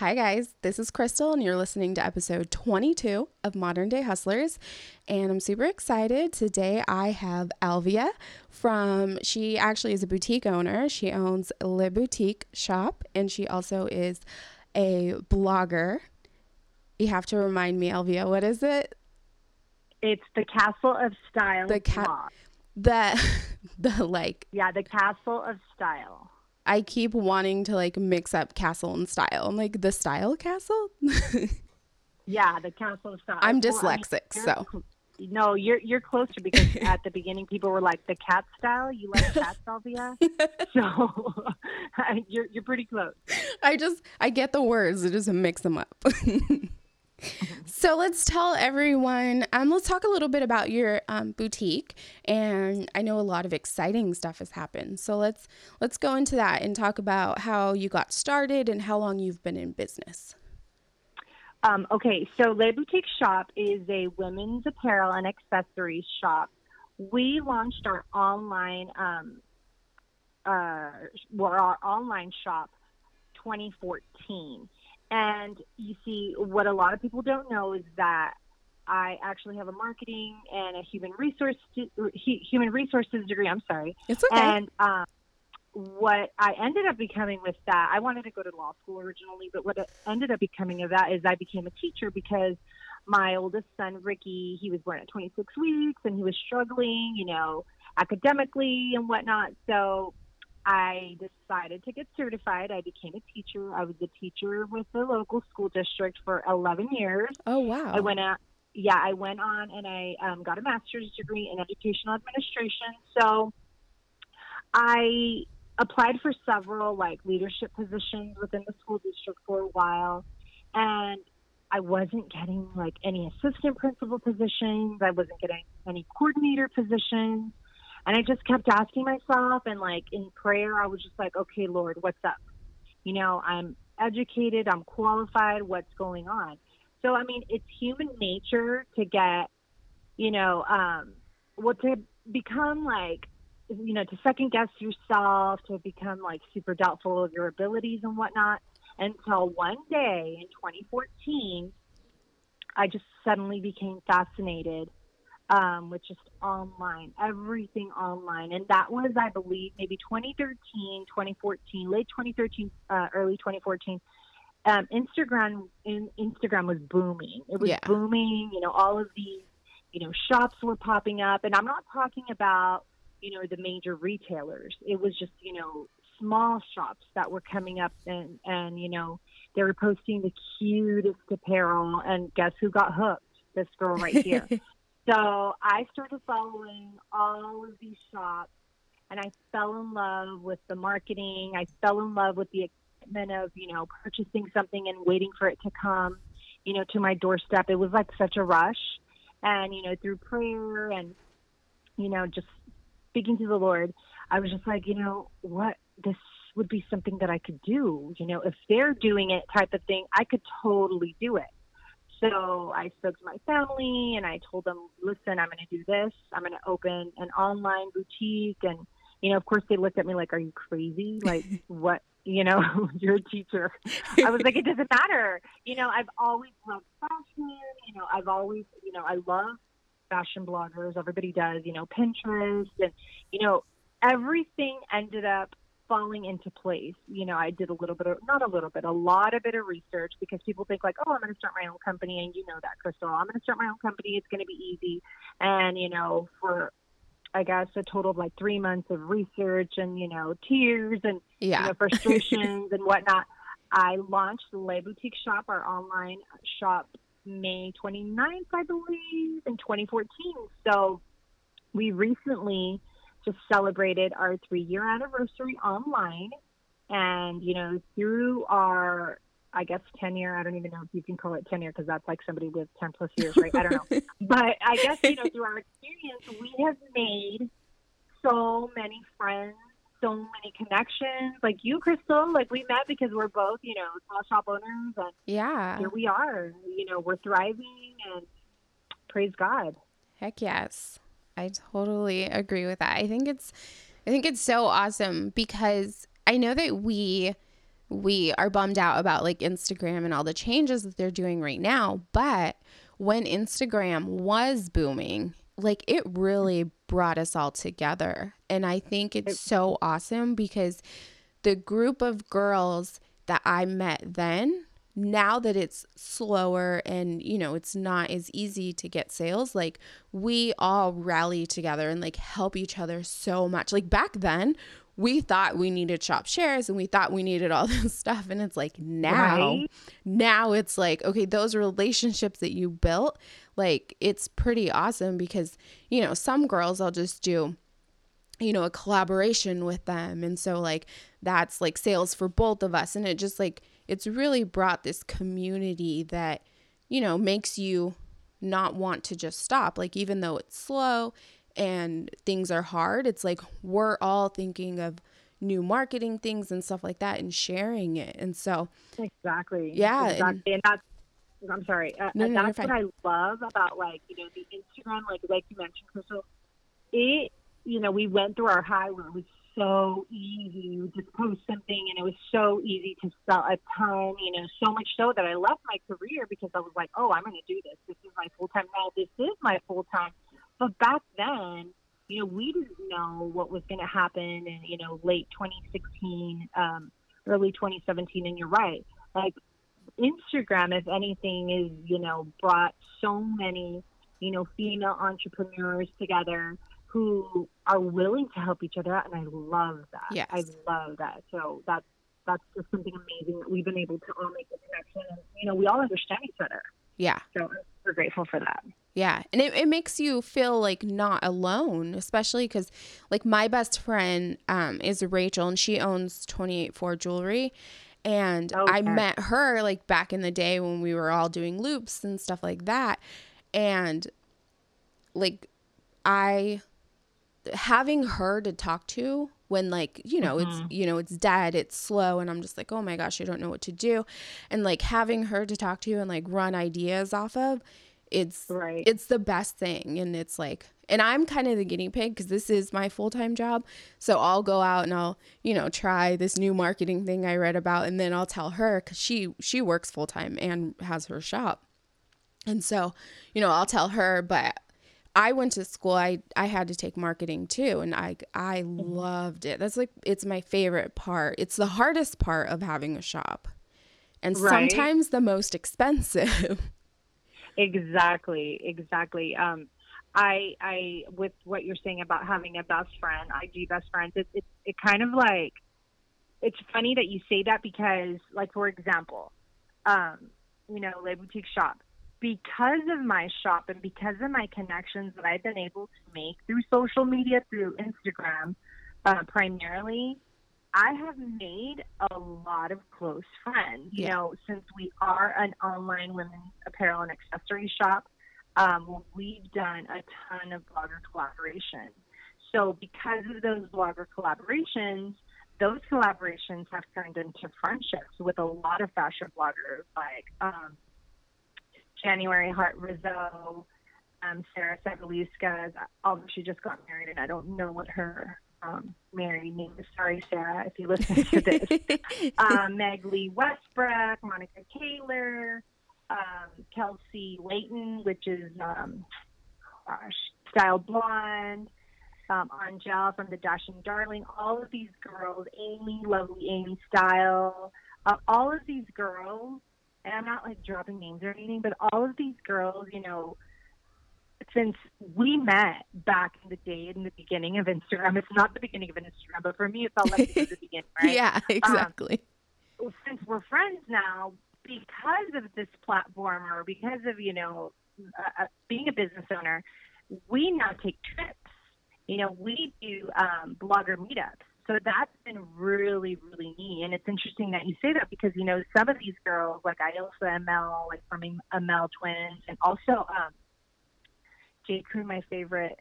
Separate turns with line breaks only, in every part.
Hi, guys. This is Krystle, and you're listening to episode 22 of Modern Day Hustlers. And I'm super excited. Today, I have Elvia from, she actually is a boutique owner. She owns Le Boutique Shop, and she also is a blogger. You have to remind me, Elvia, what is it?
It's the Castle of Style.
The cat. The, the like.
Yeah, the Castle of Style.
I keep wanting to like mix up castle and style. I'm like the style castle.
yeah, the castle style.
I'm dyslexic, well, I mean,
so. No, you're you're closer because at the beginning people were like the cat style. You like cat Salvia, so you're you're pretty close.
I just I get the words, I just mix them up. so let's tell everyone um, let's talk a little bit about your um, boutique. And i know a lot of exciting stuff has happened. So let's let's go into that and talk about how you got started and how long you've been in business.
Um, okay. So le boutique shop is a women's apparel and accessories shop. We launched our online um, uh, well, our online shop 2014 and you see, what a lot of people don't know is that I actually have a marketing and a human resource human resources degree. I'm sorry.
It's okay.
And um, what I ended up becoming with that, I wanted to go to law school originally, but what ended up becoming of that is I became a teacher because my oldest son Ricky, he was born at 26 weeks and he was struggling, you know, academically and whatnot. So I decided to get certified. I became a teacher. I was a teacher with the local school district for 11 years.
Oh, wow.
I went out. Yeah, I went on and I um, got a master's degree in educational administration. So I applied for several like leadership positions within the school district for a while. And I wasn't getting like any assistant principal positions. I wasn't getting any coordinator positions. And I just kept asking myself, and like in prayer, I was just like, okay, Lord, what's up? You know, I'm educated, I'm qualified, what's going on? So, I mean, it's human nature to get, you know, um, what to become like, you know, to second guess yourself, to become like super doubtful of your abilities and whatnot. Until one day in 2014, I just suddenly became fascinated um, with just online, everything online. And that was, I believe, maybe 2013, 2014, late 2013, uh, early 2014. Um, Instagram, in, Instagram was booming. It was yeah. booming. You know, all of these, you know, shops were popping up, and I'm not talking about, you know, the major retailers. It was just, you know, small shops that were coming up, and and you know, they were posting the cutest apparel. And guess who got hooked? This girl right here. So I started following all of these shops and I fell in love with the marketing. I fell in love with the excitement of, you know, purchasing something and waiting for it to come, you know, to my doorstep. It was like such a rush. And, you know, through prayer and, you know, just speaking to the Lord, I was just like, you know, what this would be something that I could do. You know, if they're doing it type of thing, I could totally do it. So I spoke to my family and I told them, listen, I'm going to do this. I'm going to open an online boutique. And, you know, of course they looked at me like, are you crazy? Like, what? You know, you're a teacher. I was like, it doesn't matter. You know, I've always loved fashion. You know, I've always, you know, I love fashion bloggers. Everybody does, you know, Pinterest. And, you know, everything ended up falling into place. You know, I did a little bit of, not a little bit, a lot of bit of research because people think like, oh, I'm going to start my own company. And you know that, Krystle. I'm going to start my own company. It's going to be easy. And, you know, for, I guess, a total of like three months of research and, you know, tears and
yeah.
you know, frustrations and whatnot, I launched the Le Boutique Shop, our online shop, May 29th, I believe, in 2014. So we recently just celebrated our three year anniversary online. And, you know, through our, I guess, tenure, I don't even know if you can call it tenure because that's like somebody with 10 plus years, right? I don't know. but I guess, you know, through our experience, we have made so many friends, so many connections. Like you, Krystle, like we met because we're both, you know, small shop owners. And
yeah.
Here we are. You know, we're thriving and praise God.
Heck yes. I totally agree with that. I think it's I think it's so awesome because I know that we we are bummed out about like Instagram and all the changes that they're doing right now. But when Instagram was booming, like it really brought us all together. And I think it's so awesome because the group of girls that I met then, now that it's slower and you know it's not as easy to get sales like we all rally together and like help each other so much. Like back then we thought we needed shop shares and we thought we needed all this stuff. And it's like now right? now it's like okay those relationships that you built like it's pretty awesome because you know some girls I'll just do you know a collaboration with them. And so like that's like sales for both of us. And it just like it's really brought this community that you know makes you not want to just stop like even though it's slow and things are hard it's like we're all thinking of new marketing things and stuff like that and sharing it and so
exactly
yeah
exactly. and, and that's I'm sorry. Uh, no, no, that's what I love about like you know the Instagram, like like you mentioned, Krystle. It you know we went through our high where it was so easy. You just post something and it was so easy to sell a ton. You know, so much so that I left my career because I was like, oh, I'm going to do this. This is my full time. Now this is my full time. But back then, you know, we didn't know what was going to happen in you know late 2016, um, early 2017. And you're right, like Instagram, if anything, is, you know, brought so many, you know, female entrepreneurs together who are willing to help each other out. And I love that.
Yes.
I love that. So that's, that's just something amazing that we've been able to all make a connection. And, you know, we all understand each other.
Yeah.
So we're grateful for that.
Yeah. And it, it makes you feel like not alone, especially because, like, my best friend um, is Rachel and she owns 28 4 Jewelry. And okay. I met her like back in the day when we were all doing loops and stuff like that. And like I having her to talk to when like you know mm-hmm. it's you know it's dead it's slow and i'm just like oh my gosh i don't know what to do and like having her to talk to and like run ideas off of it's right. it's the best thing and it's like and I'm kind of the guinea pig because this is my full time job. So I'll go out and I'll, you know, try this new marketing thing I read about, and then I'll tell her because she she works full time and has her shop, and so, you know, I'll tell her. But I went to school. I I had to take marketing too, and I I mm-hmm. loved it. That's like it's my favorite part. It's the hardest part of having a shop, and right. sometimes the most expensive.
Exactly, exactly. Um, I I with what you're saying about having a best friend, I IG best friends, it it, it kind of like it's funny that you say that because like for example, um, you know, Le Boutique Shop. Because of my shop and because of my connections that I've been able to make through social media, through Instagram, uh, primarily, I have made a lot of close friends. You know, since we are an online women's apparel and accessory shop, um, we've done a ton of blogger collaborations. So because of those blogger collaborations, those collaborations have turned into friendships with a lot of fashion bloggers like um, January Hart Rizzo, um, Sarah Segaluska, although she just got married and I don't know what her um, married name is. Sorry, Sarah, if you listen to this. um, Meg Lee Westbrook, Monica Kaler, um, Kelsey Layton, which is um, gosh, Style Blonde, um, Angel from the Dashing Darling, all of these girls, Amy, lovely Amy Style, uh, all of these girls, and I'm not like dropping names or anything, but all of these girls, you know, since we met back in the day in the beginning of Instagram, it's not the beginning of Instagram, but for me, it felt like it was the beginning, right?
yeah, exactly.
Um, since we're friends now, because of this platform or because of you know uh, uh, being a business owner, we now take trips. You know, we do um, blogger meetups. So that's been really, really neat. And it's interesting that you say that because, you know, some of these girls, like Ilsa ML, like from ML Twins, and also um, J. Crew, my favorite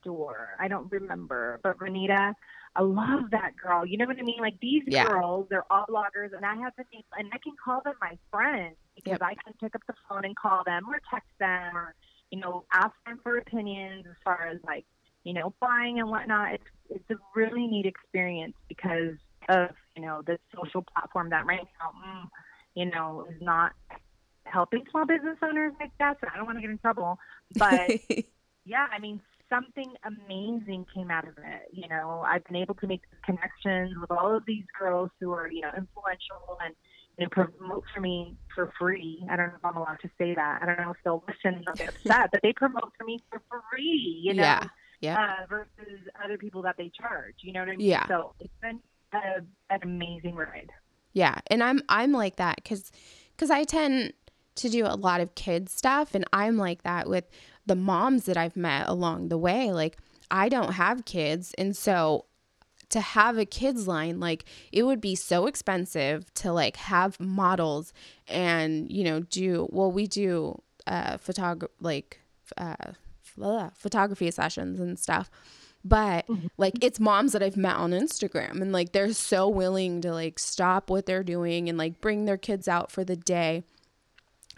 store. I don't remember, but Renita, I love that girl. You know what I mean? Like these yeah. girls, they're all bloggers, and I have the name, and I can call them my friends because yep. I can pick up the phone and call them or text them or you know ask them for opinions as far as like you know buying and whatnot. It's it's a really neat experience because of you know this social platform that right now, mm, you know, is not helping small business owners. like that. So I don't want to get in trouble, but yeah, I mean, something amazing came out of it. You know, I've been able to make connections with all of these girls who are you know influential and you know, promote for me for free. I don't know if I'm allowed to say that. I don't know if they'll listen and they'll get upset, but they promote for me for free, you know,
Yeah. Yeah.
uh, versus other people that they charge. You know what I mean?
Yeah.
So it's been a, an amazing ride.
Yeah, and I'm I'm like that cuz cuz I tend to do a lot of kids stuff and I'm like that with the moms that I've met along the way. Like I don't have kids and so to have a kids line like it would be so expensive to like have models and you know do well we do uh photog like uh f- photography sessions and stuff but mm-hmm. like it's moms that I've met on Instagram and like they're so willing to like stop what they're doing and like bring their kids out for the day.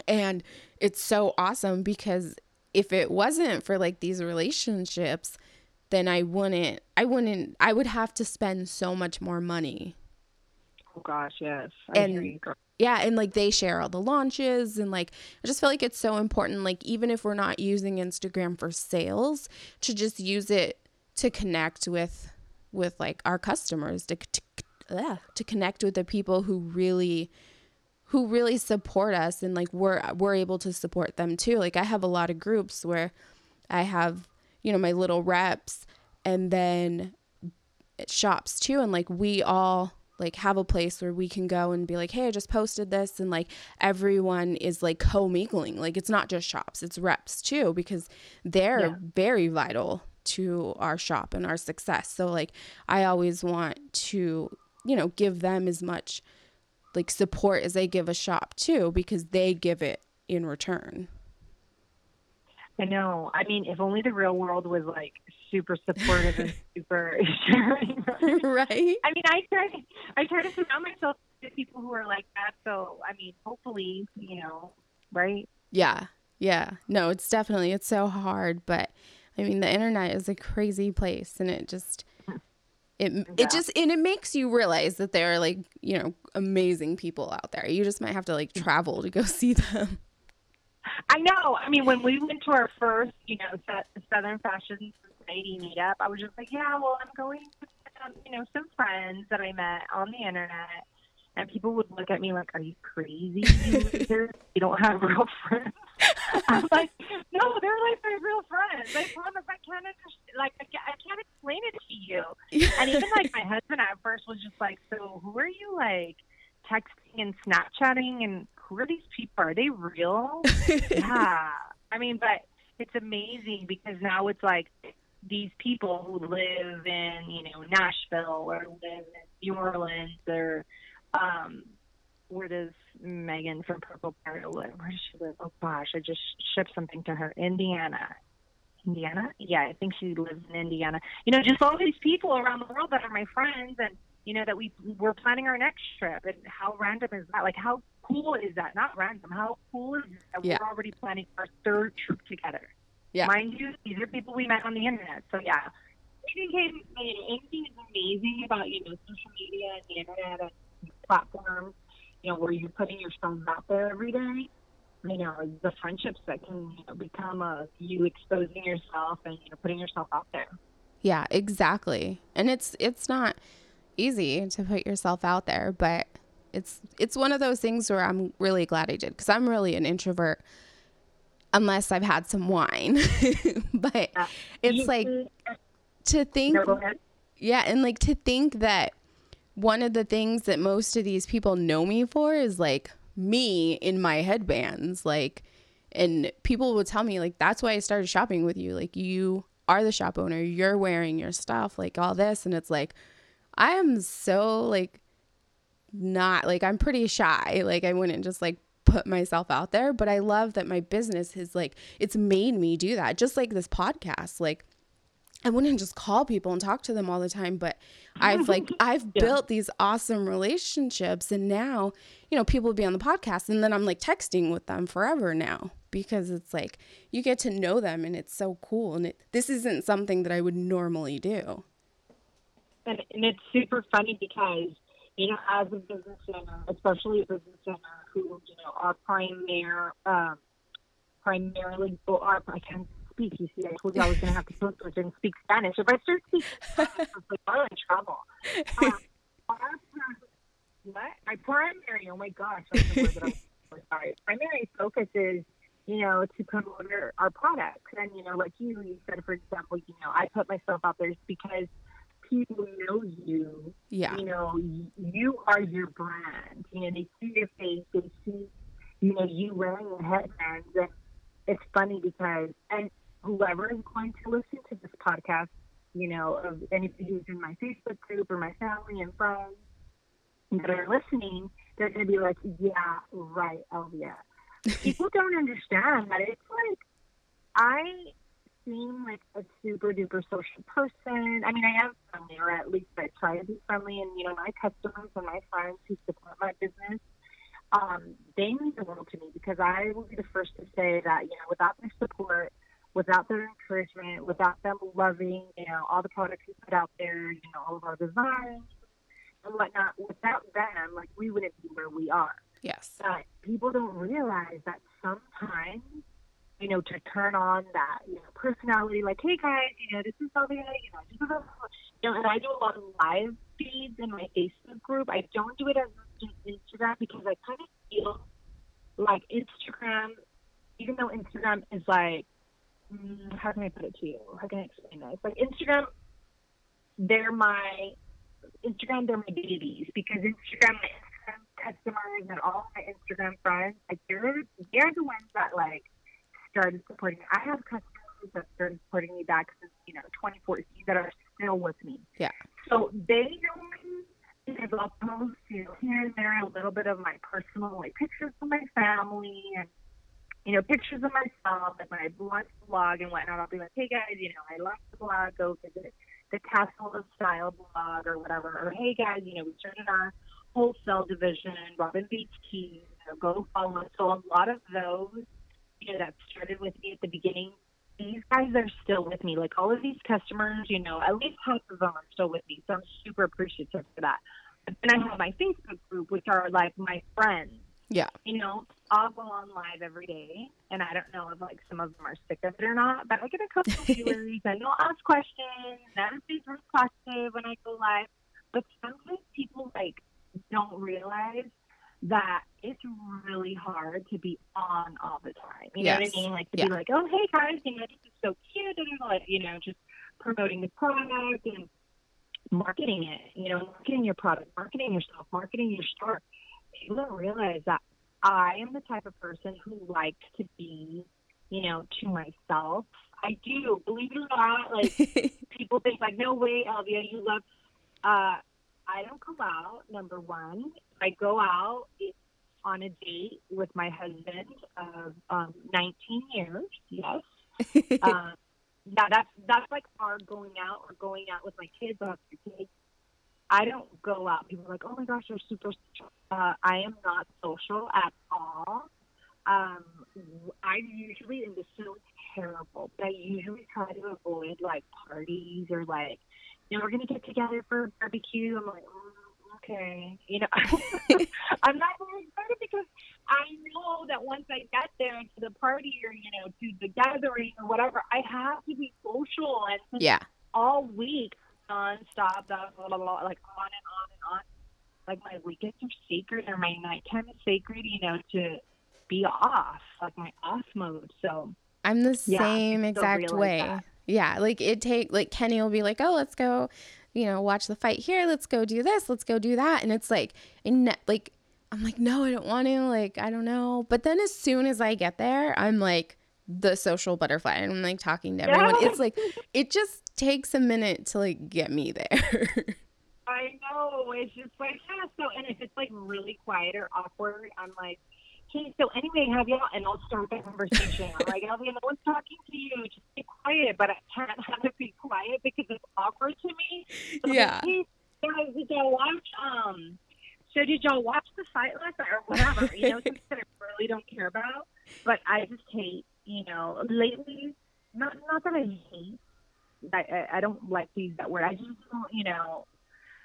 And it's so awesome because if it wasn't for like these relationships, then I wouldn't I wouldn't I would have to spend so much more money.
Oh gosh, yes. I
And-
hear you, girl.
Yeah, and like they share all the launches and like I just feel like it's so important like even if we're not using Instagram for sales to just use it to connect with with like our customers to to, to connect with the people who really who really support us and like we're we're able to support them too. Like I have a lot of groups where I have, you know, my little reps and then shops too and like we all like have a place where we can go and be like hey i just posted this and like everyone is like co-mingling. Like it's not just shops it's reps too because they're
Yeah.
very vital to our shop and our success. So like i always want to you know give them as much like support as they give a shop too because they give it in return
I know. I mean, if only the real world was like super supportive and super sharing. right? I mean, I try, I try to surround myself with people who are like that. So, I mean, hopefully, you know, right?
Yeah. Yeah. No, it's definitely it's so hard, but I mean the internet is a crazy place and it just it
Yeah.
it just and it makes you realize that there are like, you know, amazing people out there. You just might have to like travel to go see them.
I know. I mean, when we went to our first, you know, Sou- Southern Fashion Society meetup, I was just like, yeah, well, I'm going to, um, you know, some friends that I met on the internet. And people would look at me like, are you crazy? You, don't have real friends. I'm like, no, they're like my real friends. I promise I can't, under- like, I can't, I can't explain it to you. And even like my husband at first was just like, so who are you like texting and Snapchatting and who are these people? Are they real? yeah. I mean, but it's amazing because now it's like these people who live in, you know, Nashville or live in New Orleans or um where does Megan from Purple Parrot live? Where does she live? Oh gosh, I just shipped something to her. Indiana. Indiana? Yeah, I think she lives in Indiana. You know, just all these people around the world that are my friends and you know, that we we're planning our next trip and how random is that? Like how cool is that? Not random. How cool is that
Yeah.
we're already planning our third trip together?
Yeah.
Mind you, these are people we met on the internet. So yeah. Anything, anything is amazing about, you know, social media and the internet and platforms, you know, where you're putting yourself out there every day. You know, the friendships that can you know, become of you exposing yourself and you know putting yourself out there.
Yeah, exactly. And it's it's not easy to put yourself out there, but it's it's one of those things where I'm really glad I did cuz I'm really an introvert unless I've had some wine. but
Yeah.
it's like to think
No.
Yeah, and like to think that one of the things that most of these people know me for is like me in my headbands. Like, and people would tell me, like, that's why I started shopping with you. Like, you are the shop owner, you're wearing your stuff, like all this. And it's like, I am so like not like I'm pretty shy. Like, I wouldn't just like put myself out there, but I love that my business has like, it's made me do that. Just like this podcast. Like, I wouldn't just call people and talk to them all the time, but I've like I've
Yeah.
built these awesome relationships and now, you know, people will be on the podcast and then I'm like texting with them forever now because it's like you get to know them and it's so cool and it this isn't something that I would normally do.
and, and it's super funny because you know, as a business owner, especially a business owner who you know are primary, um, primarily I can't speak. You see, I told you I was going to have to switch and speak Spanish. If I start speaking Spanish, I'm in trouble. Um, our, what? My primary, oh my gosh, that's the word that I'm sorry. Primary focus is you know, to promote our, our products. And, you know, like you, you said, for example, you know, I put myself out there because people know you.
Yeah.
You know, you are your brand. You know, they see your face, they see, you know, you wearing a headband. And it's funny because, and whoever is going to listen to this podcast, you know, of anybody who's in my Facebook group or my family and friends that are listening, they're going to be like, yeah, right, oh, Elvia. People don't understand that it's like, I seem like a super duper social person. I mean, I am friendly, or at least I try to be friendly. And you know, my customers and my friends who support my business, um, they mean the world to me because I will be the first to say that you know, without their support, without their encouragement, without them loving, you know, all the products we put out there, you know, all of our designs and whatnot, without them, like we wouldn't be where we are.
Yes.
But people don't realize that sometimes you know, to turn on that, you know, personality, like, hey guys, you know, this is Elvia, you know, this is, you know, and I do a lot of live feeds in my Facebook group. I don't do it as Instagram because I kind of feel like Instagram, even though Instagram is like, mm, how can I put it to you? How can I explain this? Like Instagram, they're my Instagram, they're my babies because Instagram, my Instagram customers and all my Instagram friends, like they're they're the ones that like started supporting me. I have customers that started supporting me back since, you know, 2014 that are still with me.
Yeah.
So they know me because I'll post, you know, here and there a little bit of my personal, like pictures of my family and, you know, pictures of myself, and my blog and whatnot, I'll be like, hey guys, you know, I launched the blog, go visit the Castle of Style blog or whatever. Or hey guys, you know, we started our wholesale division, Robin Tea, you know, go follow. So a lot of those you know, that started with me at the beginning, these guys are still with me. Like all of these customers, you know, at least half of them are still with me. So I'm super appreciative for that. Then I have my Facebook group, which are like my friends.
Yeah.
You know, I'll go on live every day, and I don't know if like some of them are sick of it or not, but I get a couple of viewers and they'll ask questions. Very positive when I go live. But sometimes people like don't realize that it's really hard to be on all the time. You yes. know what I mean? Like to yeah. be like, oh hey guys, you know, this is so cute and like, you know, just promoting the product and marketing it, you know, marketing your product, marketing yourself, marketing your store. People don't realize that I am the type of person who likes to be, you know, to myself. I do, believe it or not, like people think like, no way, Elvia, you love uh I don't go out, number one. I go out on a date with my husband of um, 19 years. Yes. um, yeah, that's that's like our going out or going out with my kids. Or kids. I don't go out. People are like, "Oh my gosh, you're super." Uh, I am not social at all. Um, I usually, and this sounds terrible, but I usually try to avoid like parties or like, know, we're gonna get together for a barbecue. I'm like, mm, okay, you know, I'm not very excited because I know that once I get there to the party or you know to the gathering or whatever, I have to be social and
yeah,
all week nonstop, blah, blah, blah, blah, like on and on and on. Like my weekends are sacred or my nighttime is sacred, you know, to be off, like my off mode. So
I'm the same yeah, exact way. That. Yeah, like it take like Kenny will be like, "Oh, let's go you know, watch the fight here. Let's go do this. Let's go do that. And it's like, in like, I'm like, no, I don't want to. Like, I don't know. But then as soon as I get there, I'm like the social butterfly. And I'm like talking to everyone. Yeah. It's like, it just takes a minute to like get me there.
I know. It's just like, yeah. So, and if it's like really quiet or awkward, I'm like, okay, so anyway, have y'all, and I'll start the conversation. I'm like, no one's talking to you. Just be quiet. But I can't have it be quiet because it's awkward to me.
So yeah. Like, hey,
guys, did y'all watch, um, so did y'all watch the fight last night or whatever? You know, something that I really don't care about. But I just hate, you know, lately, not, not that I hate, I, I don't like to use that word. I just don't, you know,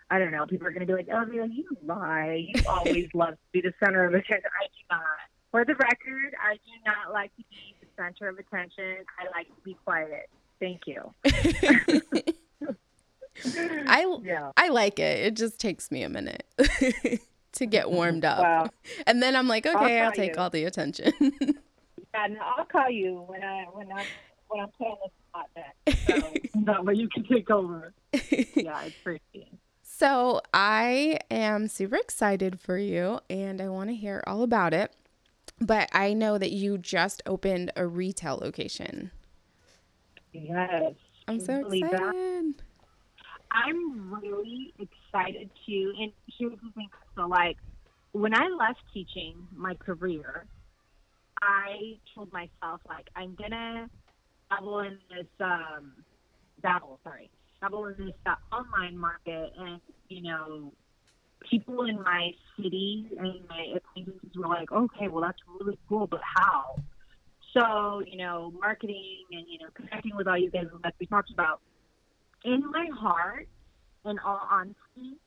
I don't know. People are going to be like, oh, yeah, you lie. You always love to be the center of attention. I do not. For the record, I do not like to be the center of attention. I like to be quiet. Thank you.
I yeah. I like it. It just takes me a minute to get mm-hmm. warmed up, wow. and then I'm like, okay, I'll, I'll take you. all the attention.
yeah, no, I'll call you when I when I when I'm playing the spot next. So that way you can take over. Yeah, it's pretty.
So I am super excited for you, and I want to hear all about it. But I know that you just opened a retail location.
Yes.
I'm so excited. That.
I'm really excited too. and here's the thing. So, like, when I left teaching my career, I told myself, like, I'm gonna dabble in this, um, dabble, sorry, dabble in this uh, online market, and you know, people in my city and my acquaintances were like, okay, well, that's really cool, but how? So, you know, marketing and, you know, connecting with all you guys that we talked about. In my heart, in all honesty,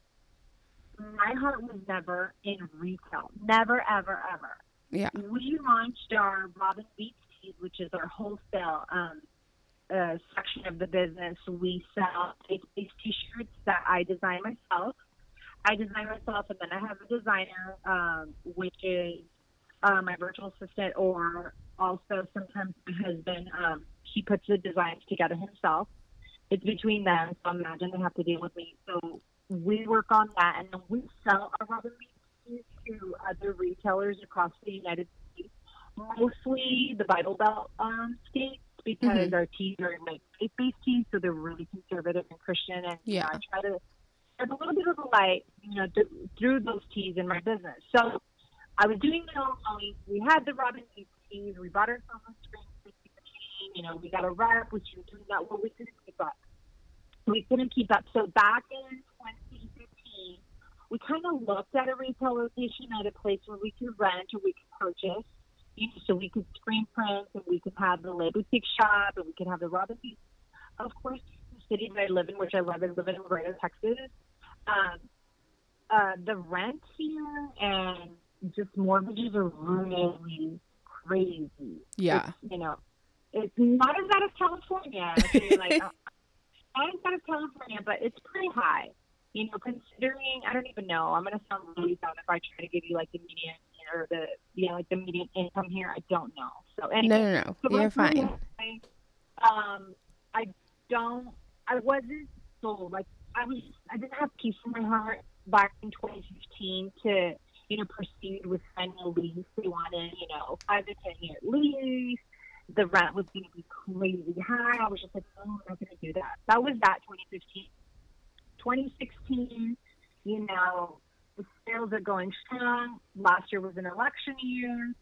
my heart was never in retail. Never, ever, ever.
Yeah.
We launched our Robin Beats which is our wholesale um, section of the business. We sell faith-based T-shirts that I design myself. I design myself, and then I have a designer, um, which is uh, my virtual assistant, or also sometimes my husband. Um, he puts the designs together himself. It's between them, so imagine they have to deal with me. So we work on that, and then we sell our Robin Beats to other retailers across the United States, mostly the Bible Belt um, states because mm-hmm. our teas are like faith-based teas, so they're really conservative and Christian, and yeah, you know, I try to there's a little bit of a light, you know, th- through those teas in my business. So I was doing own mowing. We had the Robin Hood teas. We bought ourselves a machine. You know, we got a rep, which was doing that. Well, we couldn't keep up. We couldn't keep up. So back in 2015, we kind of looked at a retail location at a place where we could rent or we could purchase. You know, so we could screen print and we could have the Le Boutique shop and we could have the Robin Hood. Of course, the city that I live in, which I love, I live in Laredo, Texas um, uh, the rent here and just mortgages are really crazy.
Yeah.
It's, you know, it's not as bad as California. like, uh, not as bad as California, but it's pretty high. You know, considering I don't even know. I'm gonna sound really dumb if I try to give you like the median or the you know like the median income here. I don't know. So anyway,
no, no, no, so you're fine.
um, I don't. I wasn't sold. Like I was I didn't have peace in my heart back in 2015 to you know proceed with signing a lease. They wanted you know five to ten year lease. The rent was going to be crazy high. I was just like, oh, I'm not going to do that. That was that 2015. 2016, you know, sales are going strong. Last year was an election year.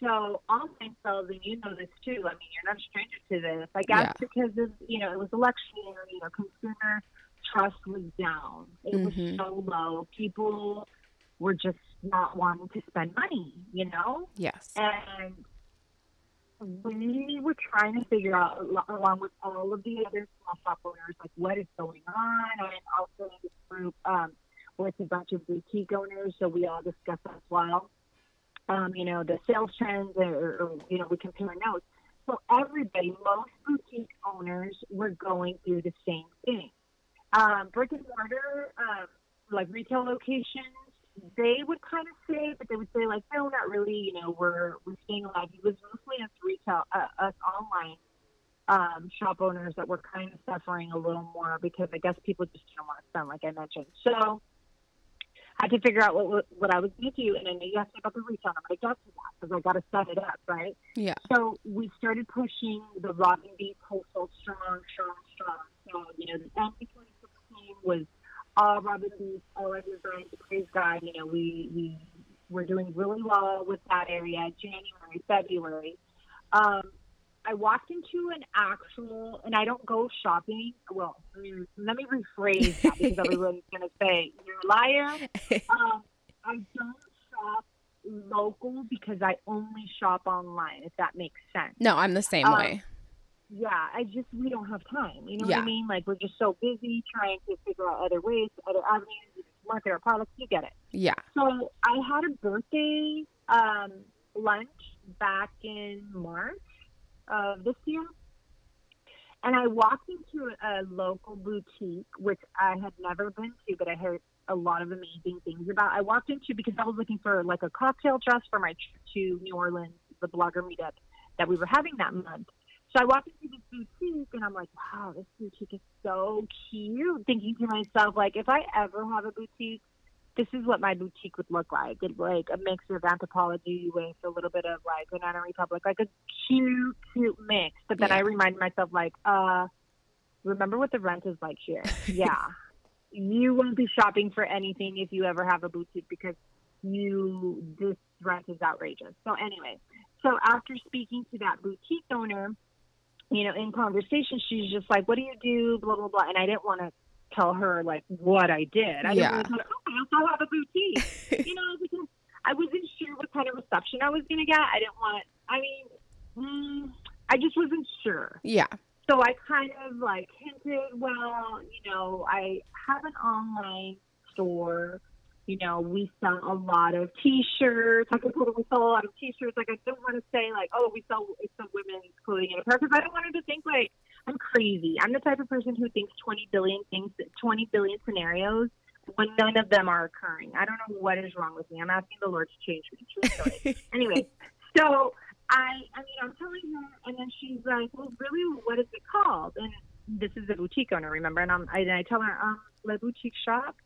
So online sales, and you know this too. I mean, you're not a stranger to this. I guess yeah. because of you know it was election year. You know, consumer trust was down. It mm-hmm. was so low. People were just not wanting to spend money, you know?
Yes.
And we were trying to figure out, along with all of the other small shop owners, like what is going on. And also in this group, um, with a bunch of boutique owners, so we all discussed as well. Um, you know, the sales trends, or, or you know, we compare notes. So everybody, most boutique owners were going through the same thing. Um, brick and mortar, um, like retail locations, they would kind of say, but they would say like, no, not really. You know, we're we're staying alive. It was mostly us retail, uh, us online um, shop owners that were kind of suffering a little more because I guess people just didn't want to spend, like I mentioned. So had to figure out what what, I was going to do, and I knew you asked about the retail. I'm like, yes to that because I got to set it up, right?
Yeah.
So we started pushing the Rob and Beets wholesale strong, strong, strong. So you know, the end of 2016 was all Rob and Beets, all our designs. Praise God, you know, we we were doing really well with that area. January, February. Um, I walked into an actual, and I don't go shopping. Well, let me rephrase that because everyone's going to say you're a liar. Um, I don't shop local because I only shop online. If that makes sense.
No, I'm the same um, way.
yeah, I just we don't have time. You know
Yeah.
what I mean? Like we're just so busy trying to figure out other ways, other avenues, to market our products. You get it.
Yeah.
So I had a birthday um, lunch back in March of this year, and I walked into a local boutique, which I had never been to, but I heard a lot of amazing things about. I walked into because I was looking for like a cocktail dress for my trip to New Orleans, the blogger meetup that we were having that month. So I walked into this boutique and I'm like, wow, this boutique is so cute. Thinking to myself, like, if I ever have a boutique, this is what my boutique would look like. It's like a mix of Anthropologie with a little bit of like Banana Republic, like a cute, cute mix. But then
Yeah.
I remind myself, like, uh, remember what the rent is like here. yeah. You won't be shopping for anything if you ever have a boutique because you, this rent is outrageous. So anyway, so after speaking to that boutique owner, you know, in conversation, she's just like, "What do you do?" Blah blah blah. And I didn't want to tell her like what I did. I
Yeah.
didn't want tell her, "Oh, I also have a boutique," you know, because I wasn't sure what kind of reception I was gonna get. I didn't want. I mean, mm, I just wasn't sure.
Yeah.
So I kind of like hinted, well, you know, I have an online store. You know, we sell a lot of T-shirts. I told her, we sell a lot of T-shirts. Like I don't want to say like, oh, we sell it's some women's clothing and apparel because I don't want her to think like I'm crazy. I'm the type of person who thinks 20 billion things, 20 billion scenarios when none of them are occurring. I don't know what is wrong with me. I'm asking the Lord to change me. Anyway, so I, I mean, I'm telling her, and then she's like, "Well, really, what is it called?" And this is a boutique owner, remember? And I'm, I, and I tell her, "Um, Le Boutique Shop."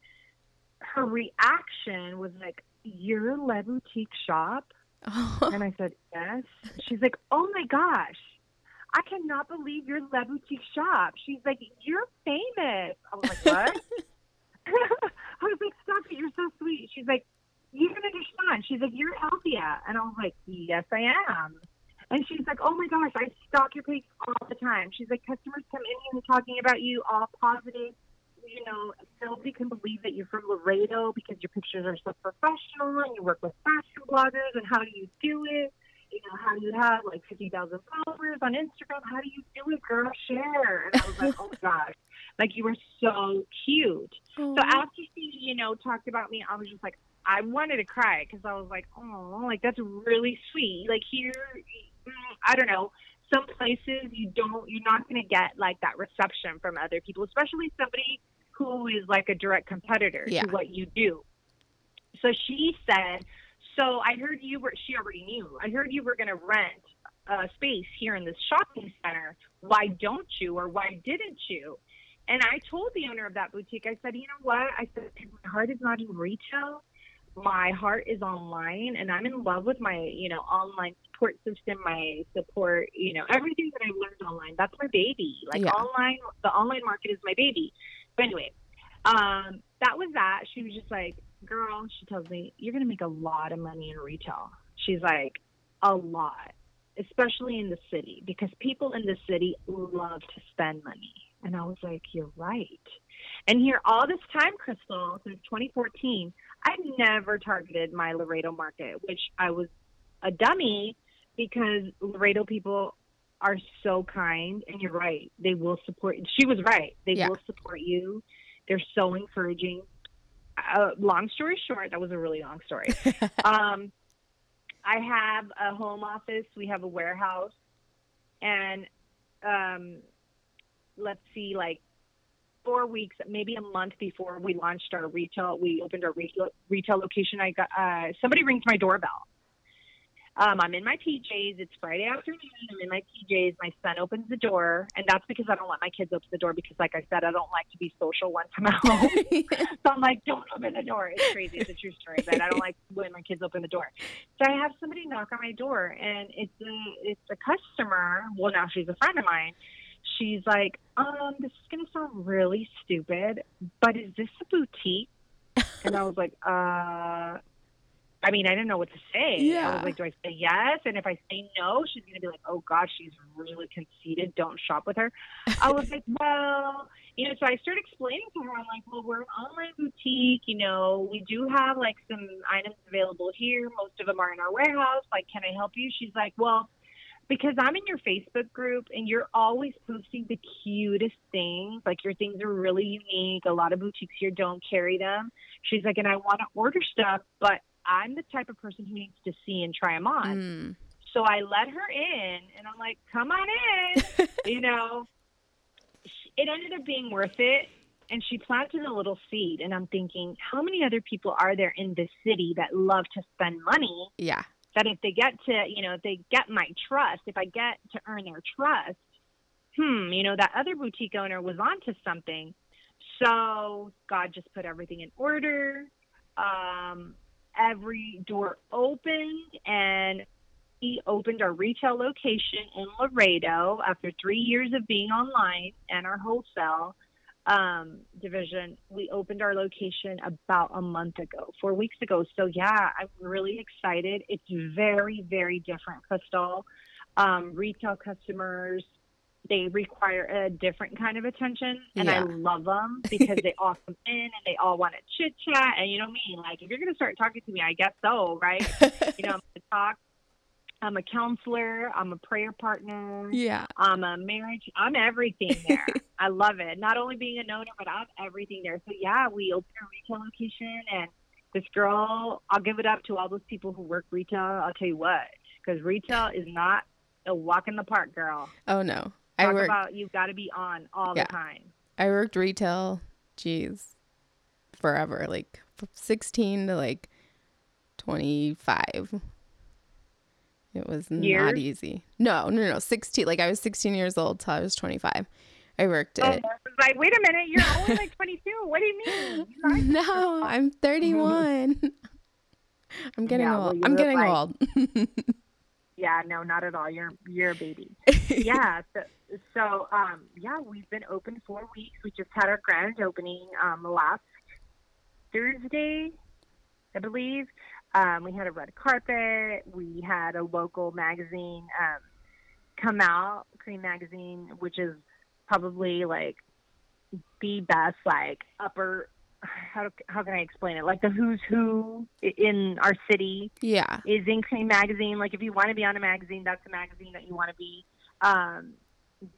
Her reaction was like, "You're Le Boutique Shop?" And I said, "Yes." She's like, "Oh my gosh." I cannot believe you're Le Boutique Shop. She's like, You're famous. I was like, What? I was like, Stop it, you're so sweet. She's like, You can understand. She's like, You're Althea. And I was like, Yes, I am. And she's like, Oh my gosh, I stalk your page all the time. She's like, Customers come in here talking about you, all positive. You know, nobody can believe that you're from Laredo because your pictures are so professional and you work with fashion bloggers. And how do you do it? You know, how do you have like 50,000 followers on Instagram? How do you do it, girl? Share. And I was like, Oh my gosh, like you were so cute. So after she, you know, talked about me, I was just like, I wanted to cry because I was like, oh, like that's really sweet. Like here, I don't know, some places you don't, you're not going to get like that reception from other people, especially somebody who is like a direct competitor
Yeah.
to what you do. So she said, so I heard you were, she already knew, I heard you were going to rent a space here in this shopping center. Why don't you, or why didn't you? And I told the owner of that boutique, I said, you know what? I said, my heart is not in retail. My heart is online, and I'm in love with my, you know, online support system, my support, you know, everything that I've learned online. That's my baby. Like
Yeah.
online, the online market is my baby. But anyway, um, that was that. She was just like, girl, she tells me, you're going to make a lot of money in retail. She's like, a lot, especially in the city, because people in the city love to spend money. And I was like, you're right. And here, all this time, Krystle, since 2014, I've never targeted my Laredo market, which I was a dummy because Laredo people are so kind. And you're right. They will support. She was right. They
Yeah.
will support you. They're so encouraging. Uh, long story short, that was a really long story. um, I have a home office. We have a warehouse, and um, let's see, like four weeks, maybe a month before we launched our retail, we opened our retail, retail location. I got uh, somebody rings my doorbell. Um, I'm in my PJs. It's Friday afternoon. I'm in my PJs. My son opens the door, and that's because I don't let my kids open the door because, like I said, I don't like to be social once I'm at home. So I'm like, don't open the door. It's crazy. It's a true story, but I don't like when my kids open the door. So I have somebody knock on my door, and it's a it's a customer. Well, now she's a friend of mine. She's like, um, this is gonna sound really stupid, but is this a boutique? And I was like, uh. I mean, I didn't know what to say.
Yeah.
I was like, do I say yes? And if I say no, she's going to be like, oh, gosh, she's really conceited. Don't shop with her. I was like, well, you know, so I started explaining to her, I'm like, well, we're an online boutique. You know, we do have like some items available here. Most of them are in our warehouse. Like, can I help you? She's like, well, because I'm in your Facebook group and you're always posting the cutest things. Like your things are really unique. A lot of boutiques here don't carry them. She's like, and I want to order stuff, but I'm the type of person who needs to see and try them on.
Mm.
So I let her in and I'm like, come on in. you know, it ended up being worth it. And she planted a little seed. And I'm thinking, how many other people are there in this city that love to spend money
Yeah.
that if they get to, you know, if they get my trust, if I get to earn their trust, hmm, you know, that other boutique owner was onto something. So God just put everything in order. Um, every door opened and we opened our retail location in Laredo after three years of being online and our wholesale um, division. We opened our location about a month ago, four weeks ago. So yeah, I'm really excited. It's very, very different, Krystle. Um, retail customers, they require a different kind of attention, and I love them because they all come in and they all want to chit chat. And you know me, like if you're gonna start talking to me, I guess so, right? you know, I'm gonna talk. I'm a counselor. I'm a prayer partner.
yeah.
I'm a marriage. I'm everything there. I love it. Not only being a owner, but I'm everything there. So yeah, we opened a retail location, and this girl, I'll give it up to all those people who work retail. I'll tell you what, because retail is not a walk in the park, girl.
Oh no. I
Talk
worked
about you've got to be on all
Yeah.
the time.
I worked retail, geez, forever, like from 16 to like 25. It was not easy. No, no, no, 16. Like I was 16 years old till I was 25. I worked
Oh, I
it.
was like, wait a minute, you're only like 22. What do you mean? You're
No, I'm 31. I'm getting
Yeah,
old.
you
I'm getting
like-
old.
Yeah, no, not at all. You're you're a baby. yeah. So, so um, yeah, we've been open four weeks. We just had our grand opening um, last Thursday, I believe. Um, we had a red carpet. We had a local magazine um, come out, Cream Magazine, which is probably like the best, like upper. How how can I explain it? Like the who's who in our city
yeah.
is in Cream Magazine. Like if you want to be on a magazine, that's a magazine that you want to be. Um,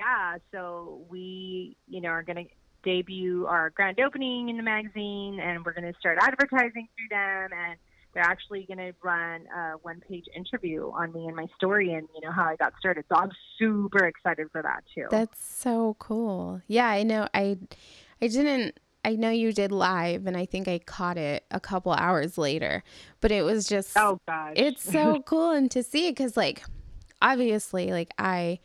yeah, so we, you know, are going to debut our grand opening in the magazine, and we're going to start advertising through them, and they're actually going to run a one-page interview on me and my story, and you know how I got started. So I'm super excited for that too.
That's so cool. Yeah, I know. I I didn't I know you did live and I think I caught it a couple hours later. But it was just
oh gosh,
it's so cool and to see it cuz like obviously like I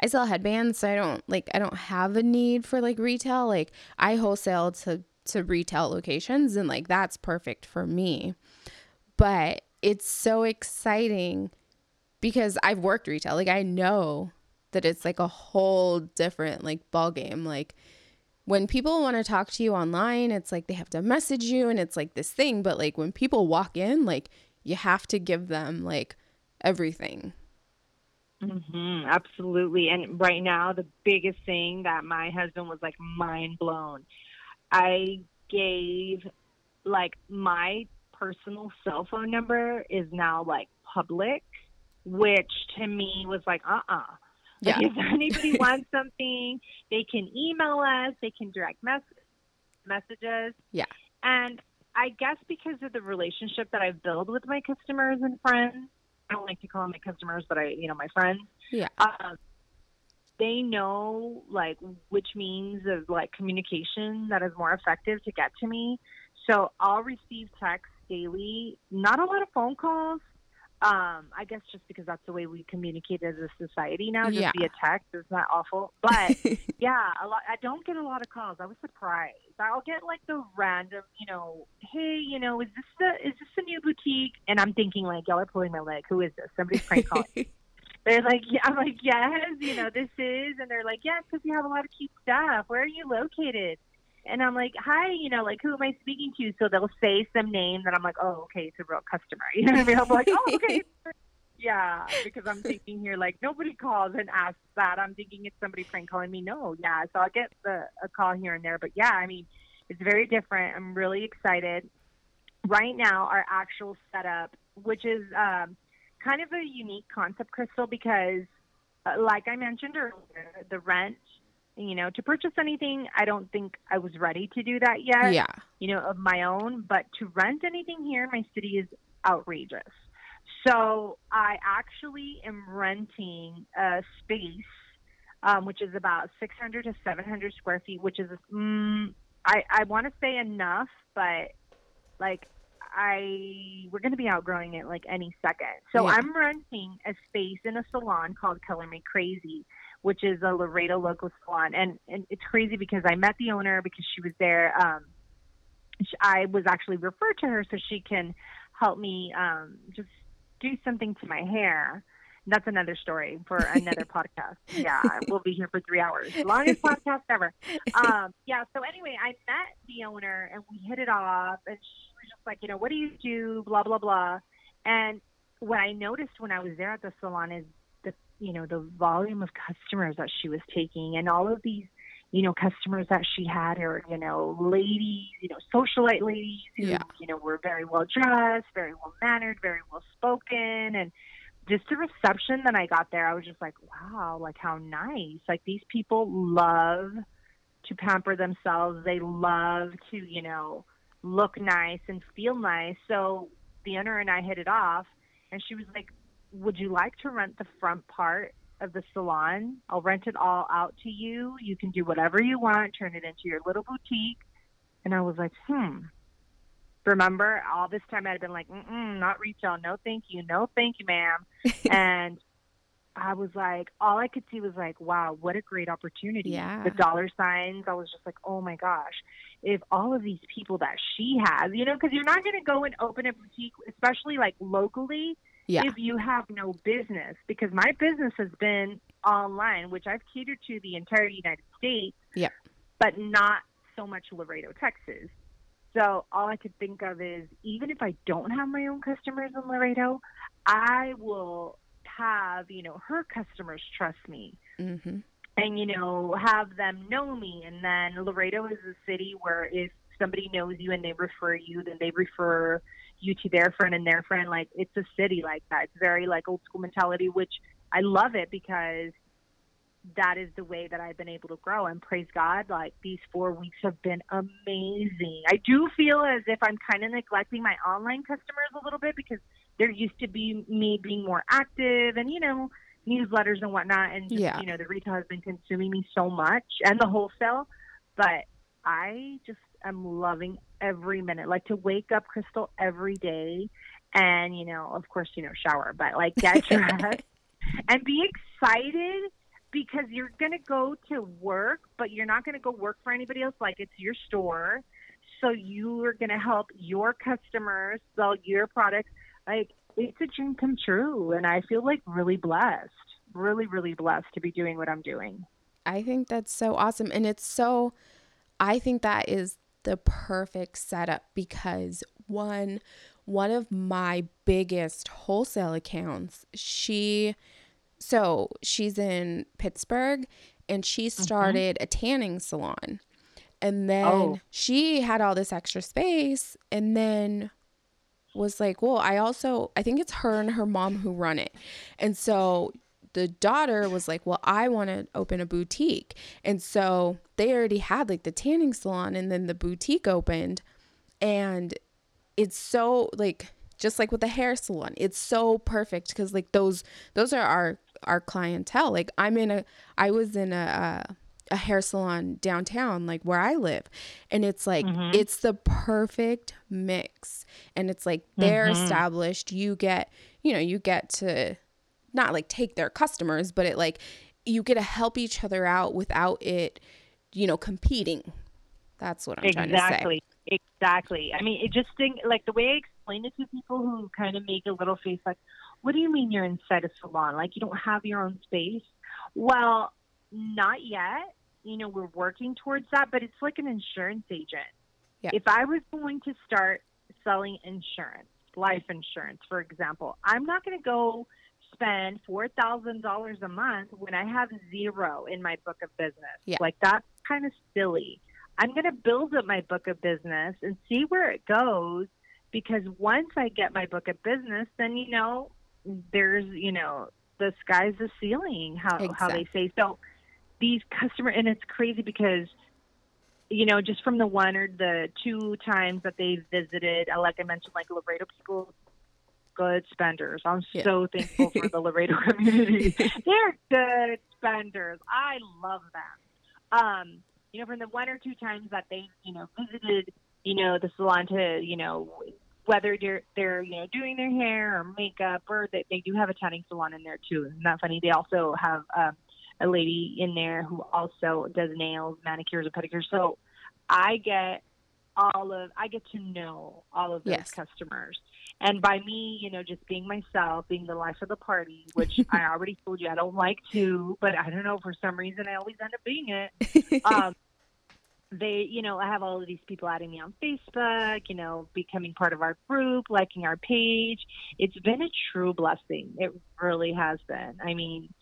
I sell headbands, so I don't like I don't have a need for like retail. Like I wholesale to to retail locations and like that's perfect for me. But it's so exciting because I've worked retail. Like I know that it's like a whole different like ball game. Like when people want to talk to you online, it's like they have to message you and it's like this thing, but like when people walk in, like you have to give them like everything.
Hmm absolutely. And right now, the biggest thing that my husband was like mind blown. I gave like my personal cell phone number is now like public, which to me was like, uh uh Like
Yeah.
if anybody wants something, they can email us, they can direct mess- messages.
Yeah.
And I guess because of the relationship that I've built with my customers and friends, I don't like to call them my customers, but I, you know, my friends.
Yeah.
Um, they know like which means of like communication that is more effective to get to me. So I'll receive texts daily, not a lot of phone calls. Um, I guess just because that's the way we communicate as a society now, just
Yeah.
via text. It's not awful, but yeah, a lot. I don't get a lot of calls. I was surprised. I'll get like the random, you know, hey, you know, is this the is this a new boutique? And I'm thinking like, y'all are pulling my leg. Who is this? Somebody's prank calling. They're like, yeah, I'm like, yes, you know, this is, and they're like, yes, because you have a lot of cute stuff. Where are you located? And I'm like, hi, you know, like, who am I speaking to? So they'll say some name that I'm like, oh, okay, it's a real customer. You know what I mean? I'm like, oh, okay. Yeah, because I'm thinking here, like, nobody calls and asks that. I'm thinking it's somebody prank calling me. No, yeah. So I'll get the, a call here and there. But yeah, I mean, it's very different. I'm really excited. Right now, our actual setup, which is um, kind of a unique concept, Krystle, because uh, like I mentioned earlier, the rent, you know, to purchase anything, I don't think I was ready to do that yet.
Yeah.
You know, of my own, but to rent anything here in my city is outrageous. So I actually am renting a space, um, which is about 600 to 700 square feet, which is, mm, I, I want to say enough, but like I we're going to be outgrowing it like any second. So
Yeah.
I'm renting a space in a salon called Color Me Crazy, which is a Laredo local salon, and and it's crazy because I met the owner because she was there. Um, I was actually referred to her so she can help me um, just do something to my hair. That's another story for another podcast. Yeah, we'll be here for three hours. Longest podcast ever. Um, yeah, so anyway, I met the owner and we hit it off, and she was just like, you know, what do you do? Blah, blah, blah. And what I noticed when I was there at the salon is you know, the volume of customers that she was taking and all of these, you know, customers that she had are, you know, ladies, you know, socialite ladies who,
Yeah.
you know, were very well dressed, very well mannered, very well spoken. And, just the reception that I got there, I was just like, wow, like how nice. Like these people love to pamper themselves. They love to, you know, look nice and feel nice. So the owner and I hit it off, and she was like, would you like to rent the front part of the salon? I'll rent it all out to you. You can do whatever you want, turn it into your little boutique. And I was like, hmm. Remember, all this time I'd been like, Mm-mm, not retail, no thank you, no thank you, ma'am. and I was like, all I could see was like, wow, what a great opportunity.
Yeah.
The dollar signs, I was just like, oh my gosh, if all of these people that she has, you know, because you're not going to go and open a boutique, especially like locally,
Yeah.
if you have no business. Because my business has been online, which I've catered to the entire United States,
Yeah.
but not so much Laredo, Texas. So all I could think of is even if I don't have my own customers in Laredo, I will have, you know, her customers trust me
Mm-hmm.
and, you know, have them know me. And then Laredo is a city where if somebody knows you and they refer you, then they refer you to their friend and their friend. Like it's a city like that. It's very like old school mentality, which I love it because that is the way that I've been able to grow. And praise God, like these four weeks have been amazing. I do feel as if I'm kind of neglecting my online customers a little bit because there used to be me being more active and, you know, newsletters and whatnot. And just,
Yeah.
you know, the retail has been consuming me so much and the wholesale. But I just am loving every minute. Like to wake up, Krystle, every day and, you know, of course, you know, shower, but like get dressed and be excited because you're going to go to work, but you're not going to go work for anybody else. Like it's your store. So you are going to help your customers sell your products. Like it's a dream come true. And I feel like really blessed, really, really blessed to be doing what I'm doing.
I think that's so awesome. And it's so, I think that is the perfect setup because one, one of my biggest wholesale accounts, she, so she's in Pittsburgh and she mm-hmm. started a tanning salon. And then
Oh.
she had all this extra space and then was like, well, I also, I think it's her and her mom who run it. And so the daughter was like, well, I want to open a boutique. And so they already had like the tanning salon and then the boutique opened. And it's so like, just like with the hair salon, it's so perfect because like those, those are our, our clientele. Like I'm in a, I was in a, uh, a hair salon downtown, like where I live. And it's like, it's the perfect mix. And it's like they're established. You get, you know, you get to not like take their customers, but it like, you get to help each other out without it, you know, competing. That's what I'm trying to say.
exactly. Exactly. I mean, it just think like the way I explain it to people who kind of make a little face like, "What do you mean you're inside a salon? Like you don't have your own space?" Well, not yet. You know, we're working towards that, but it's like an insurance agent.
Yeah.
If I was going to start selling insurance, life insurance, for example, I'm not going to go spend four thousand dollars a month when I have zero in my book of business.
Yeah.
Like that's kind of silly. I'm going to build up my book of business and see where it goes because once I get my book of business, then, you know, there's, you know, the sky's the ceiling. How exactly. how they say so. These customer and it's crazy because you know just from the one or the two times that they visited, uh, like I mentioned, like Laredo people good spenders. I'm yeah. so thankful for the Laredo community. They're good spenders. I love them. Um, you know, from the one or two times that they, you know, visited, you know, the salon to, you know, whether they're they're you know doing their hair or makeup or they, they do have a tanning salon in there too. Isn't that funny? They also have um, a lady in there who also does nails, manicures, and pedicures. So I get all of I get to know all of those yes. customers. And by me, you know, just being myself, being the life of the party, which I already told you I don't like to, but I don't know for some reason I always end up being it. Um, they, you know, I have all of these people adding me on Facebook, you know, becoming part of our group, liking our page. It's been a true blessing. It really has been. I mean,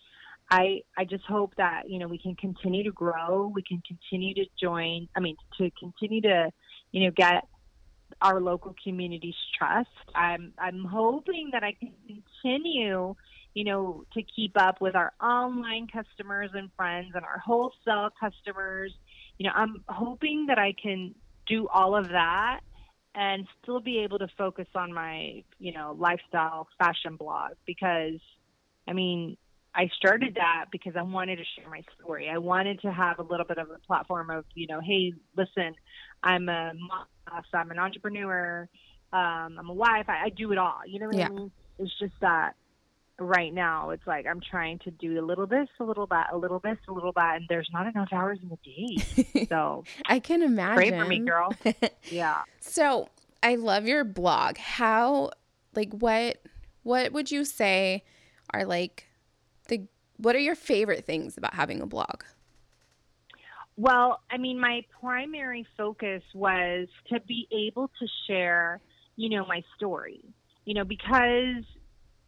I I just hope that you know we can continue to grow. We can continue to join. I mean, to continue to you know get our local community's trust. I'm I'm hoping that I can continue, you know, to keep up with our online customers and friends and our wholesale customers you know, I'm hoping that I can do all of that and still be able to focus on my, you know, lifestyle fashion blog because I mean, I started that because I wanted to share my story. I wanted to have a little bit of a platform of, you know, hey, listen, I'm a mom, I'm an entrepreneur, um, I'm a wife, I, I do it all. You know what yeah. I mean? It's just that right now it's like i'm trying to do a little this a little that a little this a little that and there's not enough hours in the day so
i can imagine
pray for me girl yeah
so i love your blog how like what what would you say are like the what are your favorite things about having a blog
well i mean my primary focus was to be able to share you know my story you know because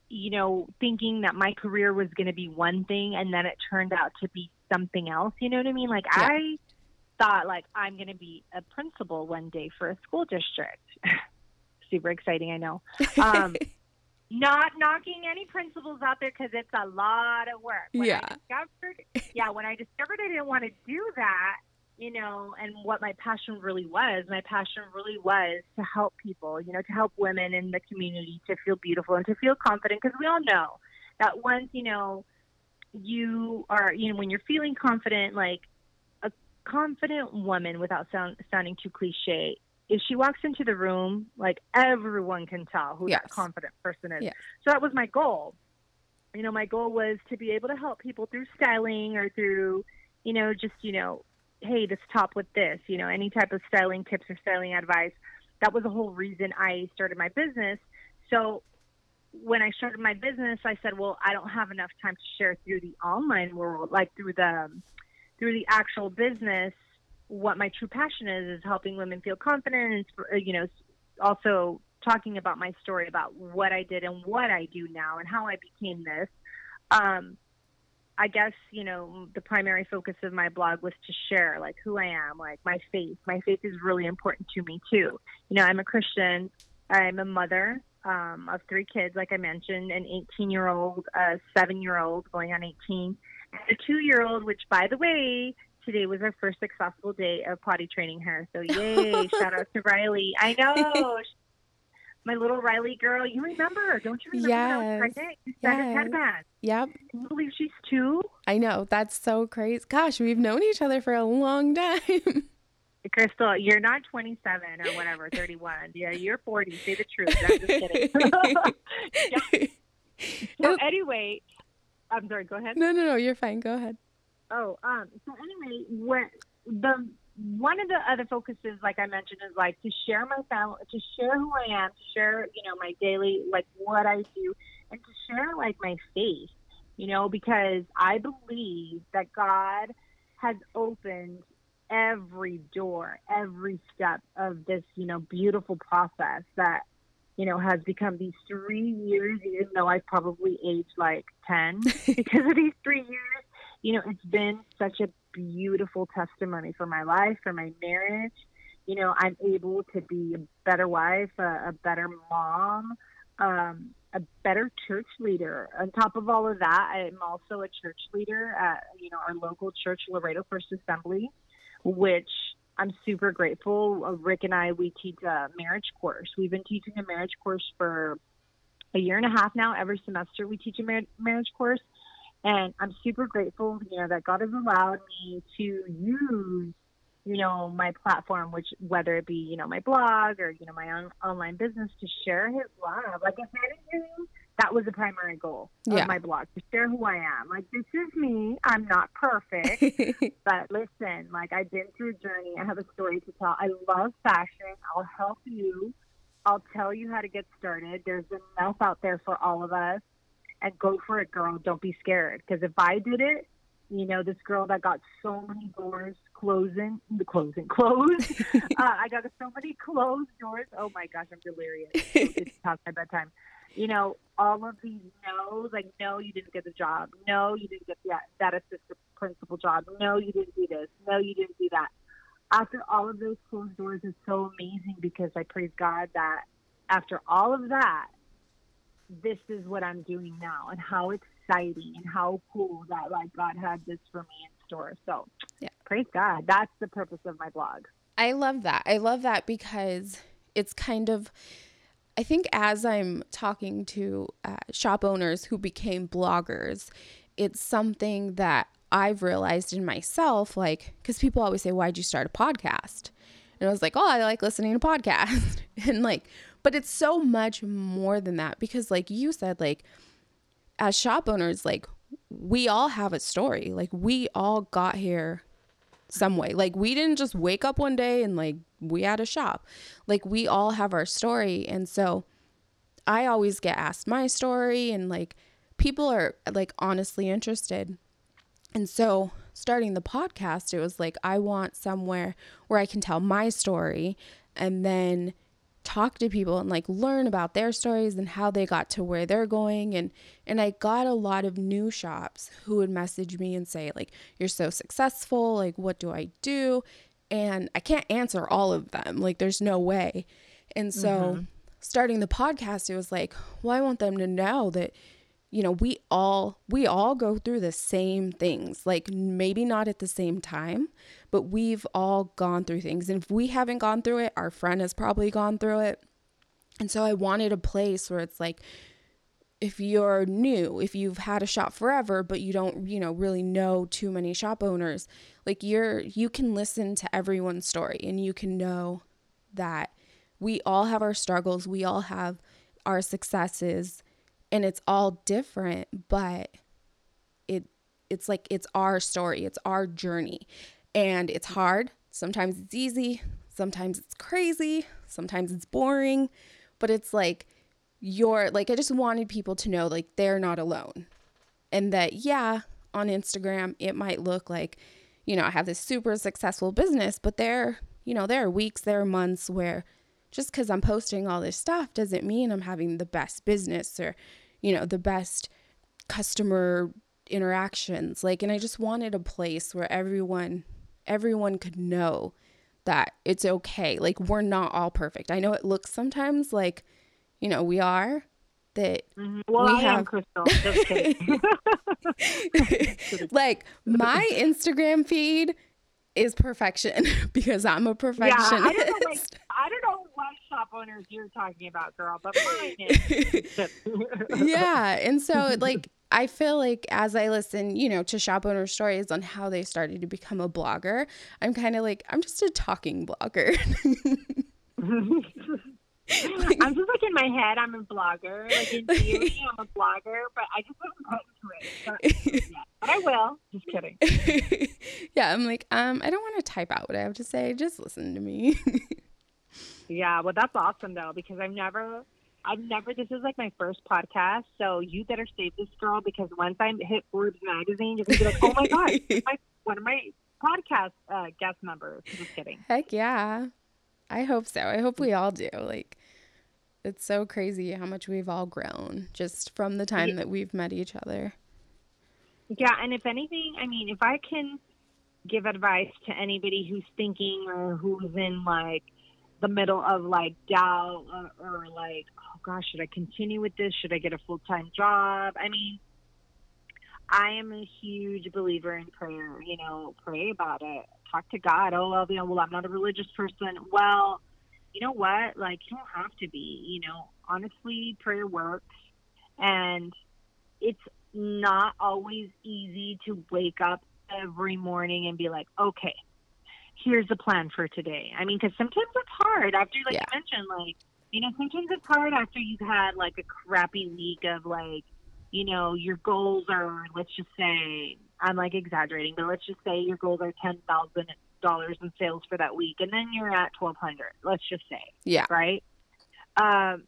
you know, thinking that my career was going to be one thing and then it turned out to be something else. You know what I mean? Like yeah. I thought like I'm going to be a principal one day for a school district. Super exciting, I know. Um, not knocking any principals out there because it's a lot of work. When
yeah.
I discovered, yeah, when I discovered I didn't want to do that, you know, and what my passion really was. My passion really was to help people, you know, to help women in the community to feel beautiful and to feel confident because we all know that once, you know, you are, you know, when you're feeling confident, like a confident woman without sound, sounding too cliche, if she walks into the room, like everyone can tell who yes. that confident person is. Yes. So that was my goal. You know, my goal was to be able to help people through styling or through, you know, just, you know, hey, this top with this, you know, any type of styling tips or styling advice. That was the whole reason I started my business. So when I started my business, I said, well, I don't have enough time to share through the online world, like through the through the actual business. What my true passion is is helping women feel confident, and uh, you know, also talking about my story about what I did and what I do now and how I became this. Um, I guess, you know, the primary focus of my blog was to share like who I am, like my faith. My faith is really important to me too. You know, I'm a Christian. I'm a mother um, of three kids, like I mentioned, an 18 year old, a seven year old going on 18, and a two year old, which by the way, today was our first successful day of potty training her. So yay, shout out to Riley. I know my little Riley girl. You remember her, don't you remember? Yes. Pregnant? You yes. headband.
Yep.
Can you believe she's two?
I know. That's so crazy. Gosh, we've known each other for a long time.
Krystle, you're not 27 or whatever, 31. Yeah, you're 40. Say the truth. I'm just kidding. So anyway, I'm sorry. Go ahead.
No, no, no. You're fine. Go ahead.
Oh, um. So anyway, what the one of the other focuses, like I mentioned, is like to share my family, to share who I am, to share, you know, my daily, like what I do, and to share like my faith, you know, because I believe that God has opened every door, every step of this, you know, beautiful process that, you know, has become these three years, even though I probably aged like 10 because of these three years. You know, it's been such a beautiful testimony for my life, for my marriage. You know, I'm able to be a better wife, a, a better mom, um, a better church leader. On top of all of that, I'm also a church leader at you know our local church, Laredo First Assembly, which I'm super grateful. Uh, Rick and I we teach a marriage course. We've been teaching a marriage course for a year and a half now. Every semester we teach a mar- marriage course, and I'm super grateful, you know, that God has allowed me to use you know, my platform, which whether it be, you know, my blog or, you know, my on- online business to share his love. Like if anything, that was the primary goal yeah. of my blog to share who I am. Like this is me. I'm not perfect, but listen, like I've been through a journey. I have a story to tell. I love fashion. I'll help you. I'll tell you how to get started. There's enough out there for all of us. And go for it, girl. Don't be scared. Because if I did it, you know, this girl that got so many doors closing, the closing, closed. uh, I got so many closed doors. Oh my gosh, I'm delirious. it's past my bedtime. You know, all of these no's, like, no, you didn't get the job. No, you didn't get that, that assistant principal job. No, you didn't do this. No, you didn't do that. After all of those closed doors is so amazing because I praise God that after all of that, this is what I'm doing now and how exciting and how cool that like God had this for me in store. So yeah. praise God. That's the purpose of my blog.
I love that. I love that because it's kind of I think as I'm talking to uh, shop owners who became bloggers, it's something that I've realized in myself, like, because people always say, Why'd you start a podcast? And I was like, Oh, I like listening to podcasts. and like, but it's so much more than that because, like you said, like, as shop owners, like, we all have a story. Like, we all got here some way. Like, we didn't just wake up one day and, like, we had a shop. Like, we all have our story. And so I always get asked my story, and, like, people are, like, honestly interested. And so, starting the podcast, it was like, I want somewhere where I can tell my story and then talk to people and like learn about their stories and how they got to where they're going. And and I got a lot of new shops who would message me and say like you're so successful. Like what do I do? And I can't answer all of them. Like there's no way. And so mm-hmm. starting the podcast it was like well I want them to know that you know we all we all go through the same things like maybe not at the same time but we've all gone through things. And if we haven't gone through it our friend has probably gone through it. And so i wanted a place where it's like if you're new if you've had a shop forever but you don't you know really know too many shop owners like you're you can listen to everyone's story and you can know that we all have our struggles. We all have our successes and it's all different, but it it's like it's our story, it's our journey. And it's hard. Sometimes it's easy, sometimes it's crazy, sometimes it's boring, but it's like you're like I just wanted people to know like they're not alone. And that yeah, on Instagram it might look like you know, I have this super successful business, but there, you know, there are weeks, there are months where just because I'm posting all this stuff doesn't mean I'm having the best business or, you know, the best customer interactions. Like, and I just wanted a place where everyone, everyone could know that it's okay. Like, we're not all perfect. I know it looks sometimes like, you know, we are. That
mm-hmm. well, we I have... am Krystle. Just
like my Instagram feed is perfection because I'm a perfectionist. Yeah, I
don't know, like, I don't know what shop owners you're talking about, girl, but mine is.
yeah, and so like I feel like as I listen, you know, to shop owner stories on how they started to become a blogger, I'm kind of like I'm just a talking blogger.
I'm just like in my head, I'm a blogger. Like in theory, I'm a blogger, but I just haven't gotten to it. But, yeah. but I will. Just kidding.
yeah, I'm like, um, I don't want to type out what I have to say. Just listen to me.
yeah, well, that's awesome though because I've never, I've never. This is like my first podcast, so you better save this girl because once I hit Forbes magazine, you're gonna be like, oh my god, my, one of my podcast uh, guest members. Just kidding.
Heck yeah. I hope so. I hope we all do. Like, it's so crazy how much we've all grown just from the time yeah. that we've met each other.
Yeah, and if anything, I mean, if I can give advice to anybody who's thinking or who's in like the middle of like doubt or, or like, oh gosh, should I continue with this? Should I get a full time job? I mean, I am a huge believer in prayer. You know, pray about it. Talk to God. Oh, well, you know, well, I'm not a religious person. Well, you know what? Like, you don't have to be. You know, honestly, prayer works, and it's not always easy to wake up every morning and be like, okay, here's the plan for today. I mean, because sometimes it's hard after, like
Yeah.
you mentioned, like you know, sometimes it's hard after you've had like a crappy week of like, you know, your goals are, let's just say, I'm like exaggerating, but let's just say your goals are ten thousand dollars in sales for that week, and then you're at twelve hundred. Let's just say,
Yeah.
right? Um,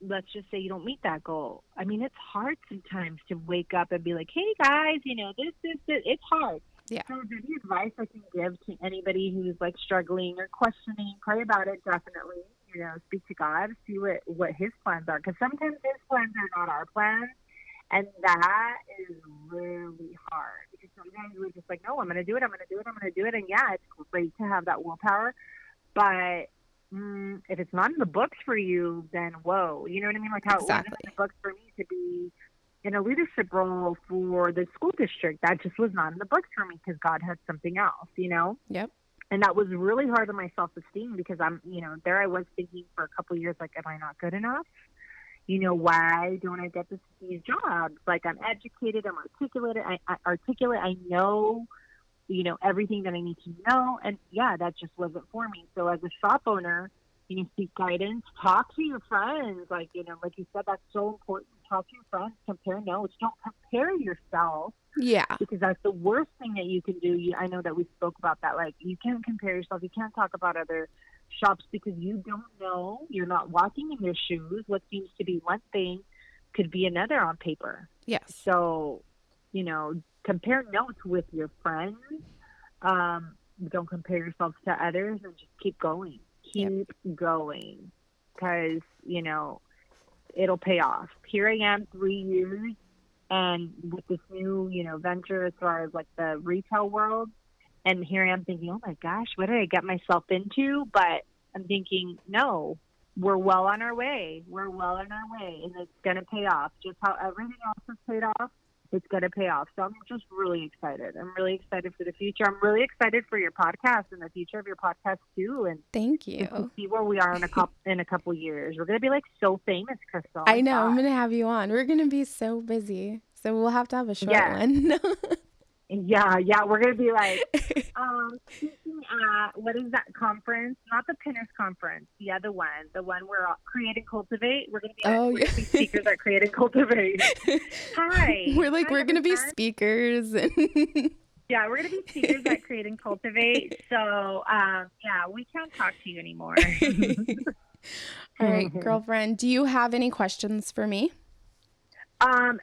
let's just say you don't meet that goal. I mean, it's hard sometimes to wake up and be like, "Hey guys, you know, this, this, this." It's hard.
Yeah.
So, any advice I can give to anybody who's like struggling or questioning, pray about it. Definitely, you know, speak to God, see what what His plans are, because sometimes His plans are not our plans, and that is really hard. Because sometimes we're just like, "No, I'm going to do it. I'm going to do it. I'm going to do it." And yeah, it's great to have that willpower, but mm, if it's not in the books for you, then whoa, you know what I mean? Like how it wasn't in the books for me to be in a leadership role for the school district. That just was not in the books for me because God had something else, you know?
Yep.
And that was really hard on my self esteem because I'm, you know, there I was thinking for a couple of years, like, am I not good enough? You know, why don't I get this, these jobs? Like, I'm educated, I'm articulate, I, I articulate, I know, you know, everything that I need to know. And yeah, that just wasn't for me. So as a shop owner, you know, seek guidance, talk to your friends. Like, you know, like you said, that's so important. Talk to your friends, compare notes. Don't compare yourself
Yeah.
because that's the worst thing that you can do. You, I know that we spoke about that. Like, you can't compare yourself. You can't talk about other shops because you don't know. You're not walking in their shoes. What seems to be one thing could be another on paper.
Yes.
So, you know, compare notes with your friends. Um, don't compare yourself to others and just keep going. Keep going because, you know, it'll pay off. Here I am, three years, and with this new, you know, venture as far as like the retail world. And here I am thinking, oh my gosh, what did I get myself into? But I'm thinking, no, we're well on our way. We're well on our way, and it's going to pay off. Just how everything else has paid off, it's going to pay off. So I'm just really excited. I'm really excited for the future. I'm really excited for your podcast and the future of your podcast too, and
Thank you.
see where we are in a couple in a couple years. We're going to be like so famous, Krystle.
I know. I'm going to have you on. We're going to be so busy. So we'll have to have a short
Yeah.
one.
Yeah, yeah, we're going to be like um speaking at what is that conference? Not the Pinners conference, the other one, the one where Create and Cultivate. We're going to be,
Oh,
gonna
yeah.
be speakers at Create and Cultivate. Hi.
We're like,
Hi,
we're going to be speakers. And
Yeah, we're going to be speakers at Create and Cultivate. So, um, yeah, we can't talk to you anymore.
All right, girlfriend, do you have any questions for me?
um,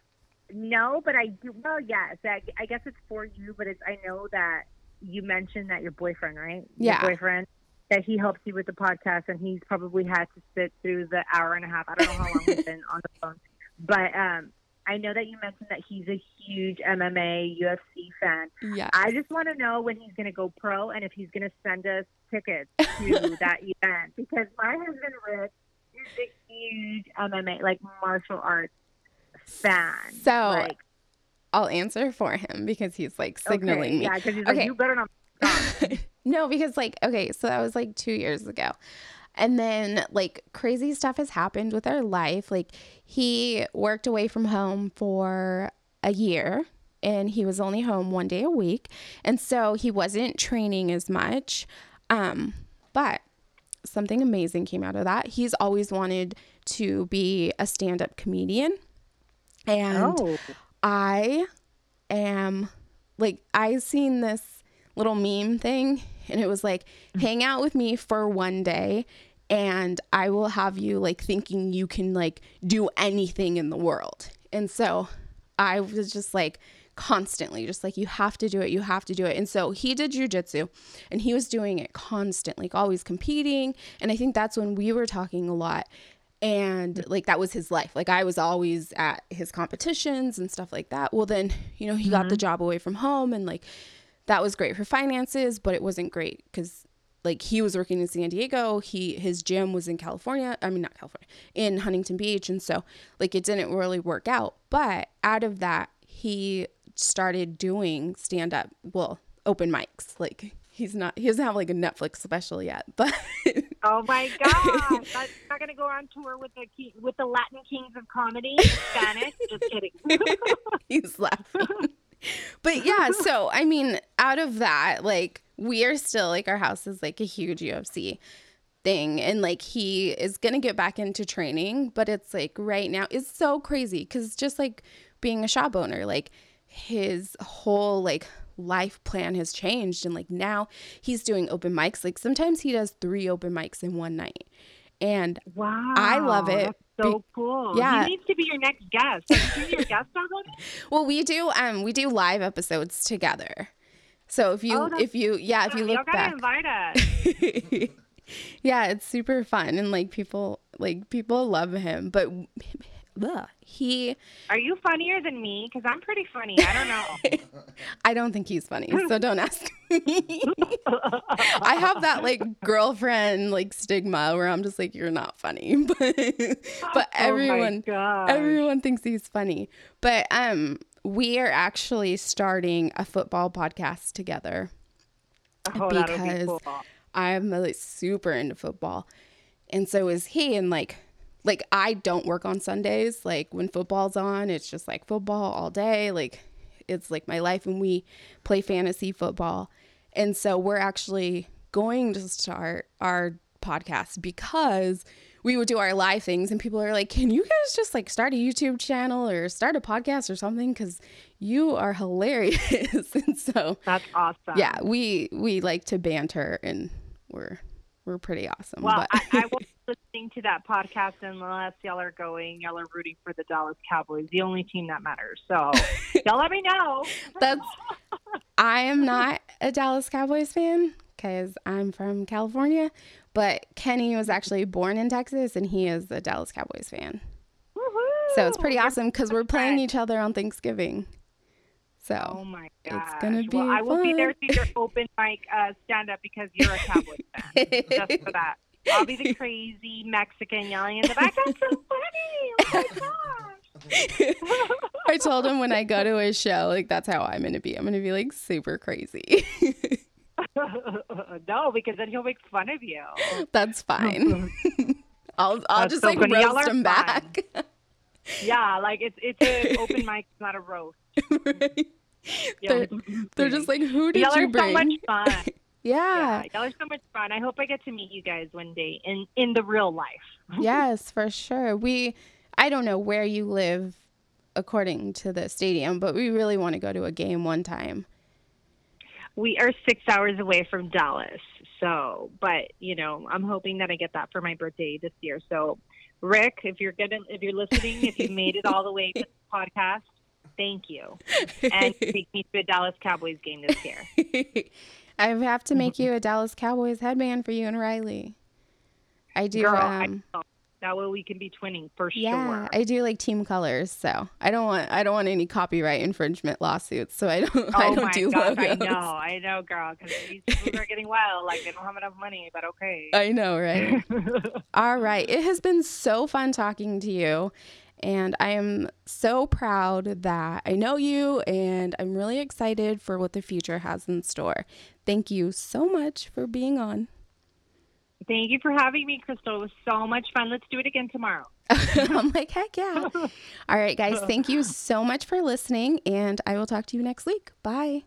no, but I do. Well, yes, I, I guess it's for you, but it's. I know that you mentioned that your boyfriend, right?
Yeah.
Your boyfriend. That he helps you with the podcast, and he's probably had to sit through the hour and a half. I don't know how long we've been on the phone, but um, I know that you mentioned that he's a huge MMA UFC fan.
Yeah.
I just want to know when he's going to go pro and if he's going to send us tickets to that event because my husband Rick is a huge MMA, like martial arts fan.
So,
like,
I'll answer for him because he's like signaling
okay,
me.
Yeah, because he's
Okay.
like, you better not.
no, because like okay, so that was like 2 years ago. And then like crazy stuff has happened with our life. Like he worked away from home for a year and he was only home one day a week. And so he wasn't training as much. Um but something amazing came out of that. He's always wanted to be a stand-up comedian. And
oh,
I am like I seen this little meme thing and it was like mm. hang out with me for one day and I will have you like thinking you can like do anything in the world. And so I was just like constantly just like you have to do it, you have to do it. And so he did jujitsu and he was doing it constantly, like always competing. And I think that's when we were talking a lot and mm-hmm. like that was his life like i was always at his competitions and stuff like that well then you know he got the mm-hmm. job away from home and like that was great for finances but it wasn't great because like he was working in San Diego. He his gym was in California. I mean not California, in Huntington Beach, and so like it didn't really work out. But out of that, he started doing stand up, well, open mics. Like he's not he doesn't have like a Netflix special yet, but
oh my god, that's not gonna go on tour with the key, with the Latin kings of comedy in Spanish. Just kidding.
he's laughing. But yeah, so I mean, out of that, like we are still like our house is like a huge UFC thing and like he is going to get back into training, but it's like right now it's so crazy cuz just like being a shop owner, like his whole like life plan has changed and like now he's doing open mics like sometimes he does 3 open mics in one night. And
wow.
I love it.
so cool.
Yeah.
He needs to be your next guest. Are you your guest already?
Well, we do um we do live episodes together. So if you
Oh,
if you yeah, if you look back
invite us.
yeah, it's super fun and like people like people love him, but ugh, he
Are you funnier than me? Because I'm pretty funny. I don't know.
I don't think he's funny, so don't ask me. I have that like girlfriend like stigma where I'm just like you're not funny, but but everyone
oh my
everyone thinks he's funny. But um we are actually starting a football podcast together.
oh, that'll be
because
cool.
I'm like super into football. And so is he and like like I don't work on Sundays. Like when football's on, it's just like football all day. Like it's like my life and we play fantasy football. And so we're actually going to start our podcast because we would do our live things and people are like, "Can you guys just like start a YouTube channel or start a podcast or something cuz you are hilarious." and so
That's awesome.
yeah, we we like to banter and we're we're pretty awesome.
Well,
but
I, I will listening to that podcast unless y'all are going, y'all are rooting for the Dallas Cowboys, the only team that matters. So y'all let me know.
that's I am not a Dallas Cowboys fan because I'm from California, but Kenny was actually born in Texas and he is a Dallas Cowboys fan.
Woohoo!
So it's pretty awesome because we're playing each other on Thanksgiving.
Oh
So
my
It's gonna be
well, I will be there
fun.
to your open mic uh, stand up because you're a Cowboys fan. Just for that. I'll be the crazy Mexican yelling in the back. That's so funny. Oh my gosh.
I told him when I go to his show, like that's how I'm gonna be. I'm gonna be like super crazy.
no, because then he'll make fun of you.
that's fine. I'll I'll
That's
just
so
like
funny.
Roast him
fun.
back.
Yeah, like it's it's an open mic, not a roast.
Right?
Yeah.
They're, they're just like, who did
y'all
you bring?
so much fun.
Yeah.
Yeah, y'all are so much fun. I hope I get to meet you guys one day in in the real life.
yes, for sure. We, I don't know where you live according to the stadium, but we really want to go to a game one time.
We are six hours away from Dallas, so but you know I'm hoping that I get that for my birthday this year. So, Rick, if you're gonna if you're listening, if you made it all the way to the podcast, thank you, and take me to a Dallas Cowboys game this year.
I have to make you a Dallas Cowboys headband for you and Riley. I do.
Girl,
um,
I that way we can be twinning for
yeah,
sure.
I do like team colors, so I don't want I don't want any copyright infringement lawsuits. So I don't I
oh
don't
my
do
gosh,
logos.
I know, I know, girl, because these people are getting wild. Like they don't have enough money, but okay.
I know, right? All right. It has been so fun talking to you. And I am so proud that I know you and I'm really excited for what the future has in store. Thank you so much for being on.
Thank you for having me, Krystle. It was so much fun. Let's do it again tomorrow.
I'm like, heck yeah. All right, guys. Thank you so much for listening. And I will talk to you next week. Bye.